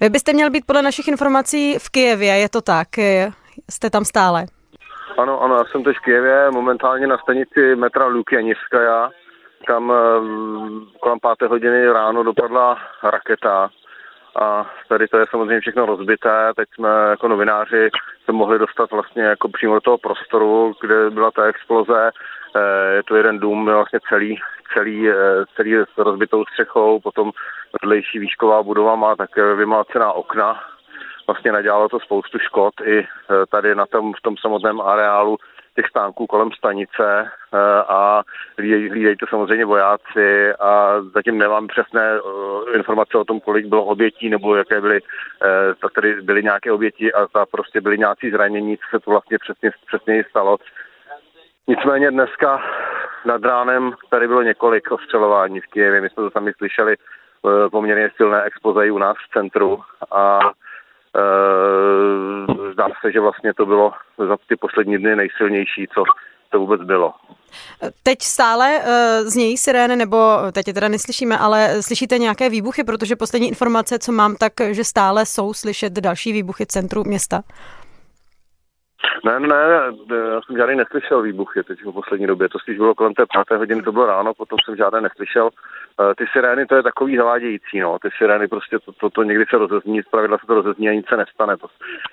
Vy byste měl být podle našich informací v Kijevě, je to tak? Jste tam stále? Ano, ano, já jsem teď v Kijevě, momentálně na stanici metra Lukianivskaja, kam kolem páté hodiny ráno dopadla raketa a tady to je samozřejmě všechno rozbité. Teď jsme jako novináři se mohli dostat vlastně jako přímo do toho prostoru, kde byla ta exploze. Eh, je to jeden dům, vlastně celý, celý, eh, celý s rozbitou střechou, potom vedlejší výšková budova má také vymlácená okna. Vlastně nadělalo to spoustu škod i eh, tady na tom, v tom samotném areálu těch stánků kolem stanice eh, a hlídají to samozřejmě vojáci a zatím nemám přesné informace o tom, kolik bylo obětí nebo jaké byly, tady byly nějaké oběti a ta prostě byly nějaký zranění, co se to vlastně přesně, přesně stalo. Nicméně dneska nad ránem tady bylo několik ostřelování v Kijevě, my jsme to sami slyšeli poměrně silné expoze u nás v centru a Eh, zdá se, že vlastně to bylo za ty poslední dny nejsilnější, co to vůbec bylo. Teď stále uh, znějí sirény, nebo teď je teda neslyšíme, ale slyšíte nějaké výbuchy, protože poslední informace, co mám, tak že stále jsou slyšet další výbuchy centru města. Ne, ne, já jsem žádný neslyšel výbuchy teď v poslední době. To spíš bylo kolem té páté hodiny, to bylo ráno, potom jsem žádné neslyšel. Eh, ty sirény, to je takový zavádějící, no. Ty sirény prostě, to, to, to někdy se rozezní, zpravidla se to rozezní a nic se nestane. To,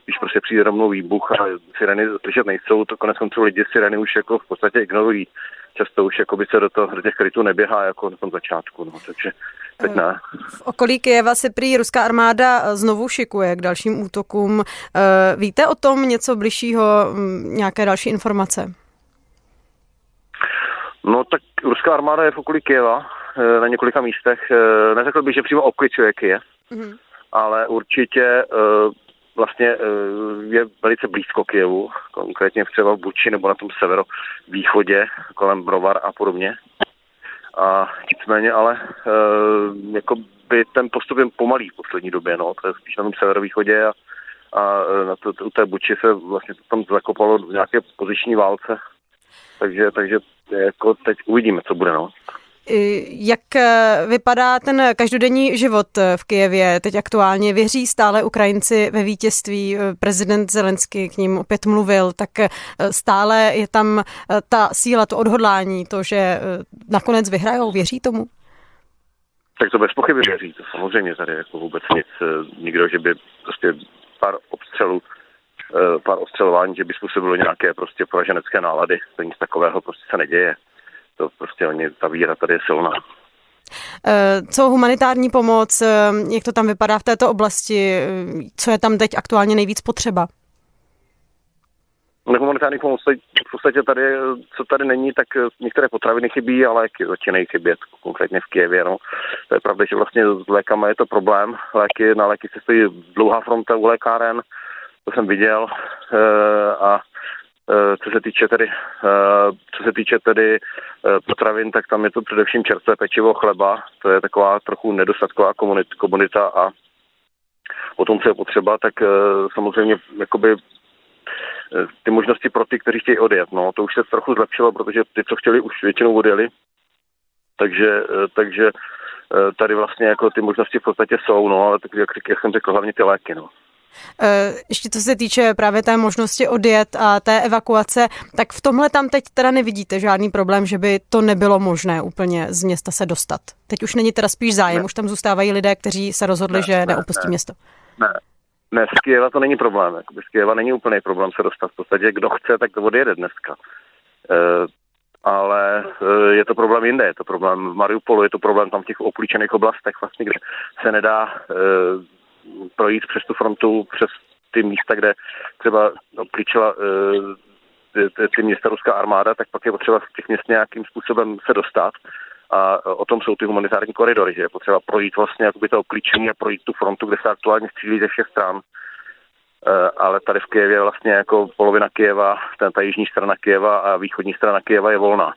když prostě přijde rovnou výbuch a sirény slyšet nejsou, to konec konců lidi sirény už jako v podstatě ignorují. Často už jako by se do, toho, do těch krytů neběhá jako na tom začátku, no. Takže teď ne. V okolí Kyjeva se prý ruská armáda znovu šikuje k dalším útokům. Eh, víte o tom něco bližšího, mm, nějaké další informace? No tak ruská armáda je v okolí Kyjeva, eh, na několika místech. Eh, neřekl bych, že přímo obkličuje Kyjev, mm-hmm. ale určitě vlastně je velice blízko Kijevu, konkrétně třeba v Buči nebo na tom severovýchodě, kolem Brovar a podobně. A nicméně ale e, jako by ten postup je pomalý v poslední době, no, to je spíš na tom severovýchodě a, a eh, na to, u té Buči se vlastně to tam zakopalo v nějaké poziční válce. Takže, takže jako teď uvidíme, co bude, no. Jak eh, vypadá ten každodenní život eh, v Kijevě teď aktuálně? Věří stále Ukrajinci ve vítězství? Eh, prezident Zelensky k ním opět mluvil, tak stále je tam ta síla, to odhodlání, to, že nakonec vyhrajou. Věří tomu? Tak to bez pochyby věří, to samozřejmě tady jako vůbec nic, nikdo, že by prostě pár obstřelů pár ostřelování, že by způsobilo nějaké prostě poraženecké nálady. To nic takového prostě se neděje to prostě oni, ta víra tady je silná. Eh, co humanitární pomoc, eh, jak to tam vypadá v této oblasti, eh, co je tam teď aktuálně nejvíc potřeba? Humanitární pomoc v podstatě tady, co tady není, tak některé potraviny chybí, ale začínají chybět, konkrétně v Kijevě. No. To je pravda, že vlastně s lékama je to problém. Léky, na léky se stojí dlouhá fronta u lékáren, to jsem viděl. A Eh, co se týče tedy, eh, co se týče tedy eh, potravin, tak tam je to především čerstvé pečivo, chleba, to je taková trochu nedostatková komunita a potom, co je potřeba, tak samozřejmě jakoby ty možnosti pro ty, kteří chtějí odjet, no, to už se trochu zlepšilo, protože ty, co chtěli, už většinou odjeli, takže, takže tady vlastně jako ty možnosti v podstatě jsou, no, ale tak, jak, jak jsem řekl, hlavně ty léky, no. Eh, ještě co se týče právě té možnosti odjet a té evakuace, tak v tomhle tam teď teda nevidíte žádný problém, že by to nebylo možné úplně z města se dostat. Teď už není teda spíš zájem, ne. už tam zůstávají lidé, kteří se rozhodli, ne, že ne, neopustí ne, město. Ne, ne, z Kijeva to není problém. Jakoby z Kijeva není úplný problém se dostat. V podstatě kdo chce, tak to odjede dneska. E, ale e, je to problém jinde. Je to problém v Mariupolu, je to problém tam v těch oklíčených oblastech, vlastně, kde se nedá e, projít přes tu frontu, přes ty místa, kde třeba obklíčila eh, ty, ty města ruská armáda, tak pak je potřeba v těch měst nějakým způsobem se dostat. A o tom jsou ty humanitární koridory, že je potřeba projít vlastně jakoby to klíčení a projít tu frontu, kde se aktuálně střílí ze všech stran. Eh, ale tady v Kijevě vlastně jako polovina Kijeva, ta jižní strana Kijeva a východní strana Kijeva je volná.